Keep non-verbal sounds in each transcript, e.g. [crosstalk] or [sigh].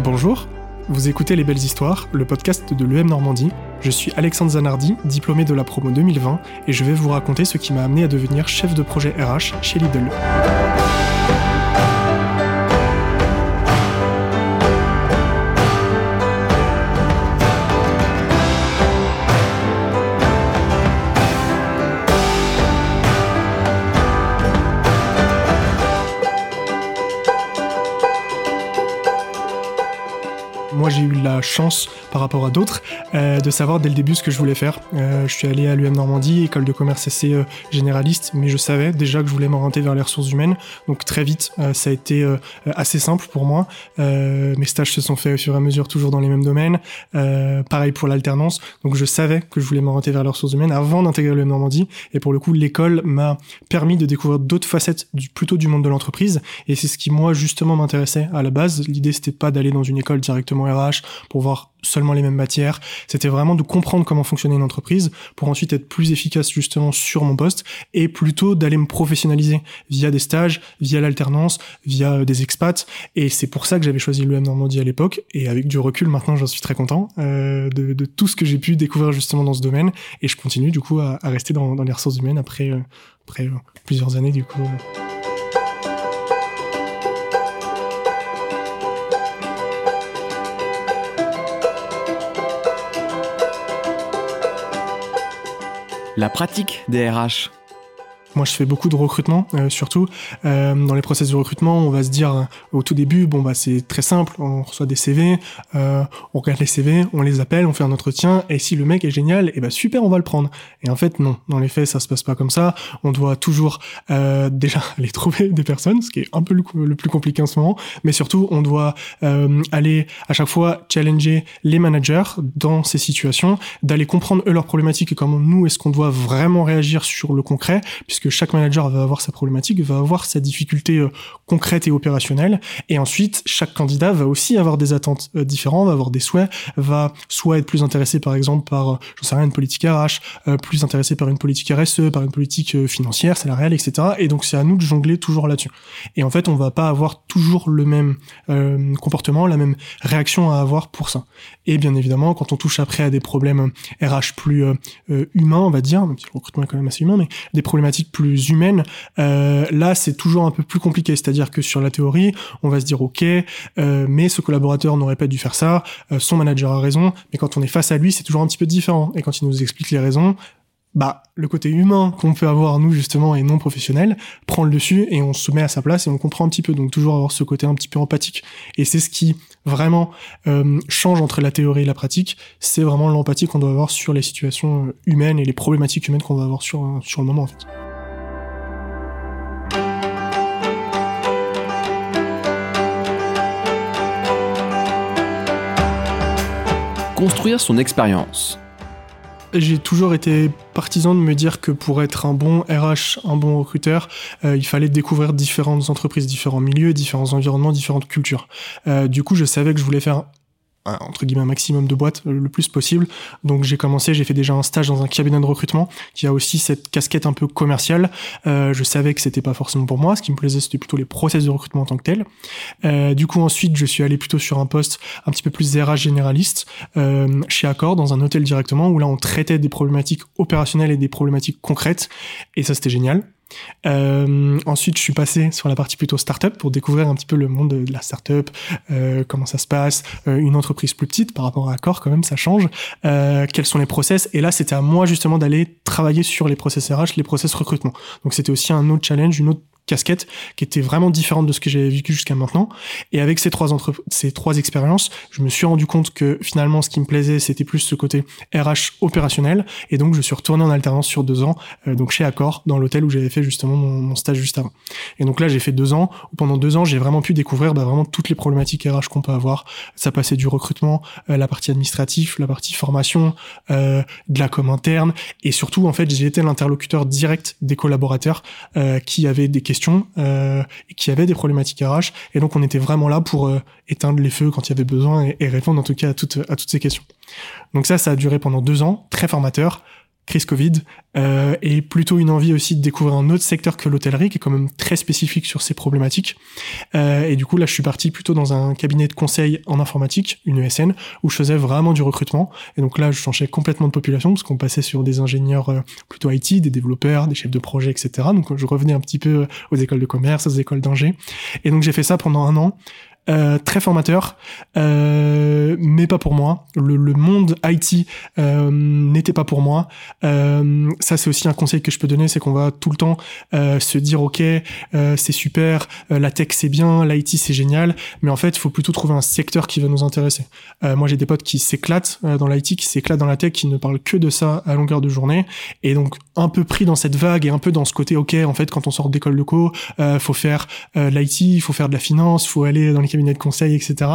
Bonjour, vous écoutez Les Belles Histoires, le podcast de l'EM Normandie. Je suis Alexandre Zanardi, diplômé de la promo 2020, et je vais vous raconter ce qui m'a amené à devenir chef de projet RH chez Lidl. Chance par rapport à d'autres euh, de savoir dès le début ce que je voulais faire. Euh, je suis allé à l'UM Normandie, école de commerce essai euh, généraliste, mais je savais déjà que je voulais m'orienter vers les ressources humaines. Donc très vite, euh, ça a été assez simple pour moi. Mes stages se sont faits au fur et à mesure toujours dans les mêmes domaines. pareil pour l'alternance. Donc je savais que je voulais m'orienter vers les ressources humaines avant d'intégrer l'UM Normandie. Et pour le coup, l'école m'a permis de découvrir d'autres facettes du, plutôt du monde de l'entreprise. Et c'est ce qui moi justement m'intéressait à la base. L'idée c'était pas d'aller dans une école directement RH pour voir seulement les mêmes matières. C'était vraiment de comprendre comment fonctionnait une entreprise pour ensuite être plus efficace justement sur mon poste et plutôt d'aller me professionnaliser via des stages, via l'alternance, via euh, des expats. Et c'est pour ça que j'avais choisi l'EM Normandie à l'époque. Et avec du recul, maintenant, j'en suis très content euh, de, de, tout ce que j'ai pu découvrir justement dans ce domaine. Et je continue du coup à, à rester dans, dans, les ressources humaines après, euh, après euh, plusieurs années du coup. La pratique des RH. Moi, je fais beaucoup de recrutement, euh, surtout euh, dans les process de recrutement. On va se dire euh, au tout début, bon bah c'est très simple, on reçoit des CV, euh, on regarde les CV, on les appelle, on fait un entretien, et si le mec est génial, et eh bah super, on va le prendre. Et en fait, non, dans les faits, ça se passe pas comme ça. On doit toujours euh, [laughs] déjà aller trouver des personnes, ce qui est un peu le, plus compliqué en ce moment, mais surtout, on doit euh, aller à chaque fois challenger les managers dans ces situations, d'aller comprendre eux leurs problématiques et comment nous est-ce qu'on doit vraiment réagir sur le concret, puisque chaque manager va avoir sa problématique, va avoir sa difficulté euh, concrète et opérationnelle. Et ensuite, chaque candidat va aussi avoir des attentes euh, différentes, va avoir des souhaits, va soit être plus intéressé par exemple par, euh, j'en sais rien, une politique RH, plus intéressé par une politique RSE, par une politique financière, salariale, etc. Et donc c'est à nous de jongler toujours là-dessus. Et en fait, on va pas avoir toujours le même comportement, la même réaction à avoir pour ça. Et bien évidemment, quand on touche après à des problèmes RH plus humains, on va dire, le recrutement est quand même assez humain, mais des problématiques plus humaines, euh, là c'est toujours un peu plus compliqué. C'est-à-dire que sur la théorie, on va se dire ok, euh, mais ce collaborateur n'aurait pas dû faire ça, euh, son manager a raison, mais quand on est face à lui, c'est toujours un petit peu différent. Et quand il nous explique les raisons, bah, le côté humain qu'on peut avoir nous justement et non professionnel prend le dessus et on se met à sa place et on comprend un petit peu donc toujours avoir ce côté un petit peu empathique et c'est ce qui vraiment euh, change entre la théorie et la pratique c'est vraiment l'empathie qu'on doit avoir sur les situations humaines et les problématiques humaines qu'on va avoir sur, sur le moment en fait. Construire son expérience. J'ai toujours été partisan de me dire que pour être un bon RH, un bon recruteur, euh, il fallait découvrir différentes entreprises, différents milieux, différents environnements, différentes cultures. Euh, du coup, je savais que je voulais faire entre guillemets un maximum de boîtes euh, le plus possible. Donc j'ai commencé, j'ai fait déjà un stage dans un cabinet de recrutement qui a aussi cette casquette un peu commerciale. Euh, je savais que c'était pas forcément pour moi. Ce qui me plaisait, c'était plutôt les process de recrutement en tant que tel. Euh, du coup ensuite, je suis allé plutôt sur un poste un petit peu plus RH généraliste euh, chez Accor dans un hôtel directement où là on traitait des problématiques opérationnelles et des problématiques concrètes. Et ça c'était génial. Euh, ensuite, je suis passé sur la partie plutôt startup pour découvrir un petit peu le monde de la startup, euh, comment ça se passe, euh, une entreprise plus petite par rapport à Accor quand même, ça change. Euh, quels sont les process? Et là, c'était à moi justement d'aller travailler sur les process RH, les process recrutement. Donc c'était aussi un autre challenge, une autre casquette qui était vraiment différente de ce que j'avais vécu jusqu'à maintenant. Et avec ces trois entre ces trois expériences, je me suis rendu compte que finalement, ce qui me plaisait, c'était plus ce côté RH opérationnel. Et donc, je suis retourné en alternance sur deux ans, euh, donc chez Accor, dans l'hôtel où j'avais fait justement mon, mon, stage juste avant. Et donc là, j'ai fait deux ans pendant deux ans, j'ai vraiment pu découvrir bah, vraiment toutes les problématiques RH qu'on peut avoir. Ça passait du recrutement, euh, la partie administrative, la partie formation, euh, de la com interne, et surtout, en fait, j'ai été l'interlocuteur direct des collaborateurs euh, qui avaient des questions euh, qui avaient des problématiques RH. Et donc, on était vraiment là pour euh, éteindre les feux quand il y avait besoin et, et, répondre en tout cas à toutes, à toutes ces questions. Donc ça, ça a duré pendant deux ans, très formateur, crise Covid, euh, et plutôt une envie aussi de découvrir un autre secteur que l'hôtellerie, qui est quand même très spécifique sur ces problématiques. Euh, et du coup, là, je suis parti plutôt dans un cabinet de conseil en informatique, une ESN, où je faisais vraiment du recrutement. Et donc là, je changeais complètement de population, parce qu'on passait sur des ingénieurs euh, plutôt IT, des développeurs, des chefs de projet, etc. Donc je revenais un petit peu aux écoles de commerce, aux écoles d'ingé. Et donc j'ai fait ça pendant un an. Euh, très formateur, euh, mais pas pour moi. Le, le monde IT euh, n'était pas pour moi. Euh, ça, c'est aussi un conseil que je peux donner, c'est qu'on va tout le temps euh, se dire, ok, c'est super, la tech c'est bien, l'IT c'est génial, mais en fait, il faut plutôt trouver un secteur qui va nous intéresser. moi, j'ai des potes qui s'éclatent dans l'IT, qui s'éclatent dans la tech, qui ne parlent que de ça à longueur de journée, et donc un peu pris dans cette vague et un peu dans ce côté, ok, en fait, quand on sort d'école de co, faut faire l'IT, il faut faire de la finance, faut aller dans les de conseil, etc.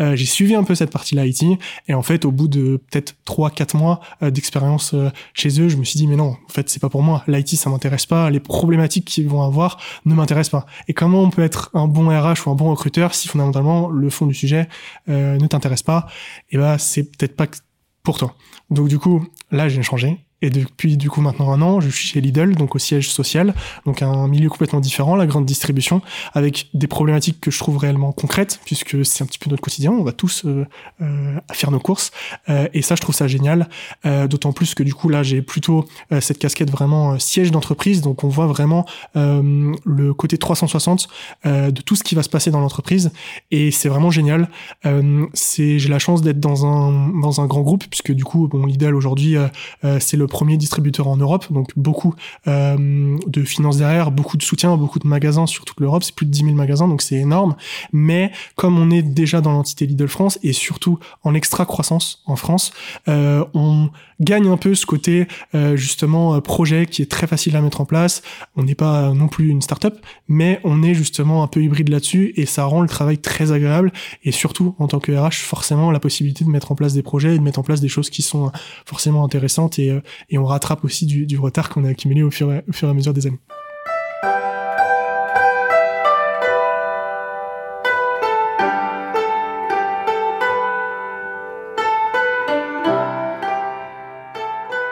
Euh, j'ai suivi un peu cette partie-là IT et en fait, au bout de peut-être 3-4 mois euh, d'expérience euh, chez eux, je me suis dit mais non, en fait, c'est pas pour moi. L'IT, ça m'intéresse pas. Les problématiques qu'ils vont avoir ne m'intéressent pas. Et comment on peut être un bon RH ou un bon recruteur si fondamentalement le fond du sujet ne t'intéresse pas? Et eh ben, c'est peut-être pas pour toi. Donc du coup, là, j'ai changé et depuis du coup maintenant un an, je suis chez Lidl, donc au siège social, donc un milieu complètement différent, la grande distribution, avec des problématiques que je trouve réellement concrètes, puisque c'est un petit peu notre quotidien, on va tous euh, euh, faire nos courses, euh, et ça je trouve ça génial, d'autant plus que du coup là j'ai plutôt cette casquette vraiment siège d'entreprise, donc on voit vraiment le côté 360 de tout ce qui va se passer dans l'entreprise, et c'est vraiment génial. j'ai la chance d'être dans un dans un grand groupe, puisque du coup bon Lidl aujourd'hui c'est le premier distributeur en Europe, donc beaucoup euh, de finances derrière, beaucoup de soutien, beaucoup de magasins sur toute l'Europe, c'est plus de 10 000 magasins, donc c'est énorme. Mais comme on est déjà dans l'entité Lidl France et surtout en extra croissance en France, euh, on gagne un peu ce côté euh, justement projet qui est très facile à mettre en place. On n'est pas non plus une start-up, mais on est justement un peu hybride là-dessus et ça rend le travail très agréable et surtout en tant que RH forcément la possibilité de mettre en place des projets et de mettre en place des choses qui sont forcément intéressantes et, et on rattrape aussi du, retard qu'on a accumulé au fur, et, à mesure des années.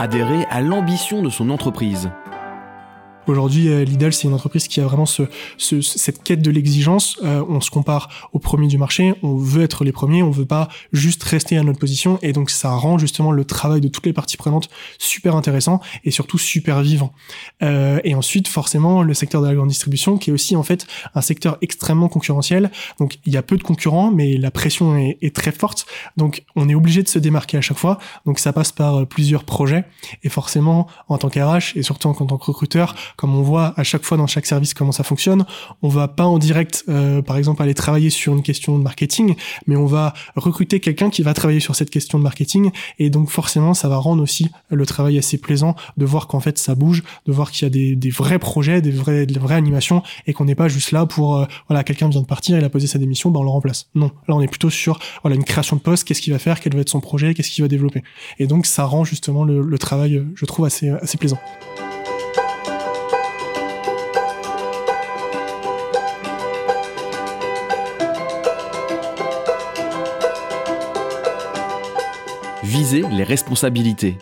Adhérer à l'ambition de son entreprise. Aujourd'hui, euh, Lidl, c'est une entreprise qui a vraiment ce, cette quête de l'exigence. Euh, on se compare aux premiers du marché, on veut être les premiers, on veut pas juste rester à notre position, et donc ça rend justement le travail de toutes les parties prenantes super intéressant et surtout super vivant. Euh, et ensuite, forcément, le secteur de la grande distribution, qui est aussi en fait un secteur extrêmement concurrentiel. Donc il y a peu de concurrents, mais la pression est, est très forte. Donc on est obligé de se démarquer à chaque fois. Donc ça passe par plusieurs projets. Et forcément, en tant qu'RH et surtout en tant que recruteur, comme on voit à chaque fois dans chaque service comment ça fonctionne, on va pas en direct, euh, par exemple, aller travailler sur une question de marketing, mais on va recruter quelqu'un qui va travailler sur cette question de marketing, et donc forcément, ça va rendre aussi le travail assez plaisant de voir qu'en fait ça bouge, de voir qu'il y a des, des, vrais projets, des vraies, des vraies animations, et qu'on n'est pas juste là pour, euh, voilà, quelqu'un vient de partir, il a posé sa démission, ben on le remplace. Non, là on est plutôt sur, voilà, une création de poste, qu'est-ce qu'il va faire, quel va être son projet, qu'est-ce qu'il va développer. Et donc ça rend justement le, le travail, je trouve, assez, assez plaisant. Les responsabilités.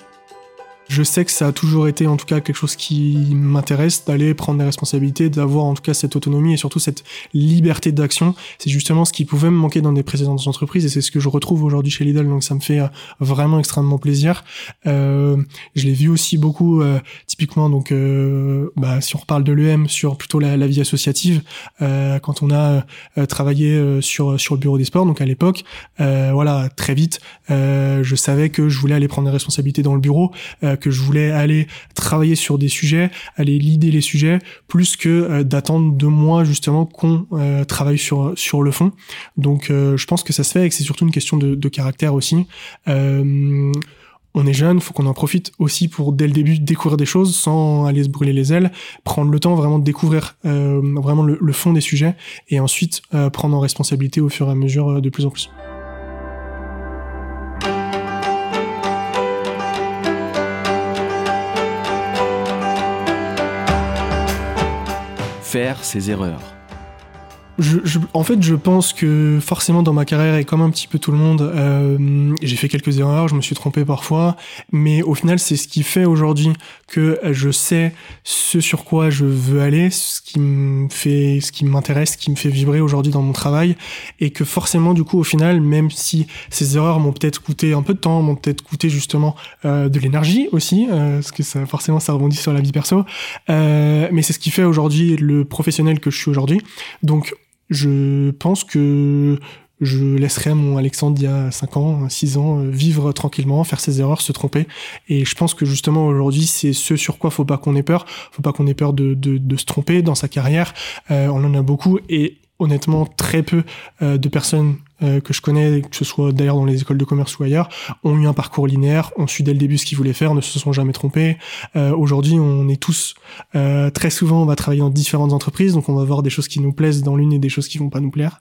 Je sais que ça a toujours été en tout cas quelque chose qui m'intéresse d'aller prendre des responsabilités, d'avoir en tout cas cette autonomie et surtout cette liberté d'action. C'est justement ce qui pouvait me manquer dans des précédentes entreprises et c'est ce que je retrouve aujourd'hui chez Lidl. Donc ça me fait euh, vraiment extrêmement plaisir. Euh, je l'ai vu aussi beaucoup euh, typiquement donc euh, bah, si on reparle de l'EM sur plutôt la, vie associative euh, quand on a travaillé sur sur le bureau des sports donc à l'époque voilà très vite je savais que je voulais aller prendre des responsabilités dans le bureau que je voulais aller travailler sur des sujets, aller lider les sujets, plus que euh, d'attendre de moi justement qu'on euh, travaille sur sur le fond. Donc euh, je pense que ça se fait et que c'est surtout une question de, de caractère aussi. On est jeune, faut qu'on en profite aussi pour dès le début découvrir des choses sans aller se brûler les ailes, prendre le temps vraiment de découvrir vraiment le, fond des sujets et ensuite prendre en responsabilité au fur et à mesure de plus en plus. ses erreurs. Je, je, en fait, je pense que forcément dans ma carrière, et comme un petit peu tout le monde, euh, j'ai fait quelques erreurs, je me suis trompé parfois, mais au final, c'est ce qui fait aujourd'hui que je sais ce sur quoi je veux aller, ce qui me fait, ce qui m'intéresse, ce qui me fait vibrer aujourd'hui dans mon travail, et que forcément, du coup, au final, même si ces erreurs m'ont peut-être coûté un peu de temps, m'ont peut-être coûté justement euh, de l'énergie aussi, euh, parce que ça, forcément, ça rebondit sur la vie perso, euh, mais c'est ce qui fait aujourd'hui le professionnel que je suis aujourd'hui. Donc je pense que je laisserai mon Alexandre d'il y a 5 ans, 6 ans, vivre tranquillement, faire ses erreurs, se tromper. Et je pense que justement aujourd'hui, c'est ce sur quoi faut pas qu'on ait peur. Faut pas qu'on ait peur de, de, de, se tromper dans sa carrière. Euh, on en a beaucoup et honnêtement très peu euh, de personnes euh, que je connais, que ce soit d'ailleurs dans les écoles de commerce ou ailleurs, ont eu un parcours linéaire, ont su dès le début ce qu'ils voulaient faire, ne se sont jamais trompés. Euh, Aujourd'hui, on est tous euh, très souvent, on va travailler dans différentes entreprises, donc on va voir des choses qui nous plaisent dans l'une et des choses qui vont pas nous plaire,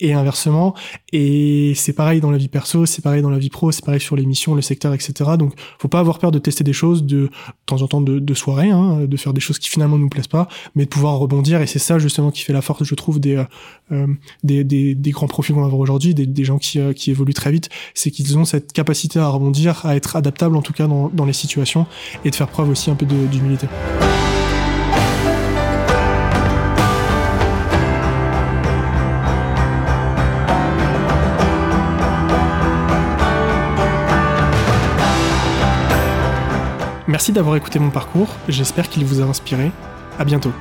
et inversement. Et c'est pareil dans la vie perso, c'est pareil dans la vie pro, c'est pareil sur les missions, le secteur, etc. Donc, faut pas avoir peur de tester des choses, de, de temps en temps de, de soirée, hein, de faire des choses qui finalement nous plaisent pas, mais de pouvoir rebondir. Et c'est ça justement qui fait la force, je trouve, des euh, des, des, des grands profils qu'on va avoir aujourd'hui des, gens qui, euh, qui, évoluent très vite, c'est qu'ils ont cette capacité à rebondir, à être adaptables en tout cas dans, dans les situations et de faire preuve aussi un peu d'humilité. Merci d'avoir écouté mon parcours, j'espère qu'il vous a inspiré. À bientôt.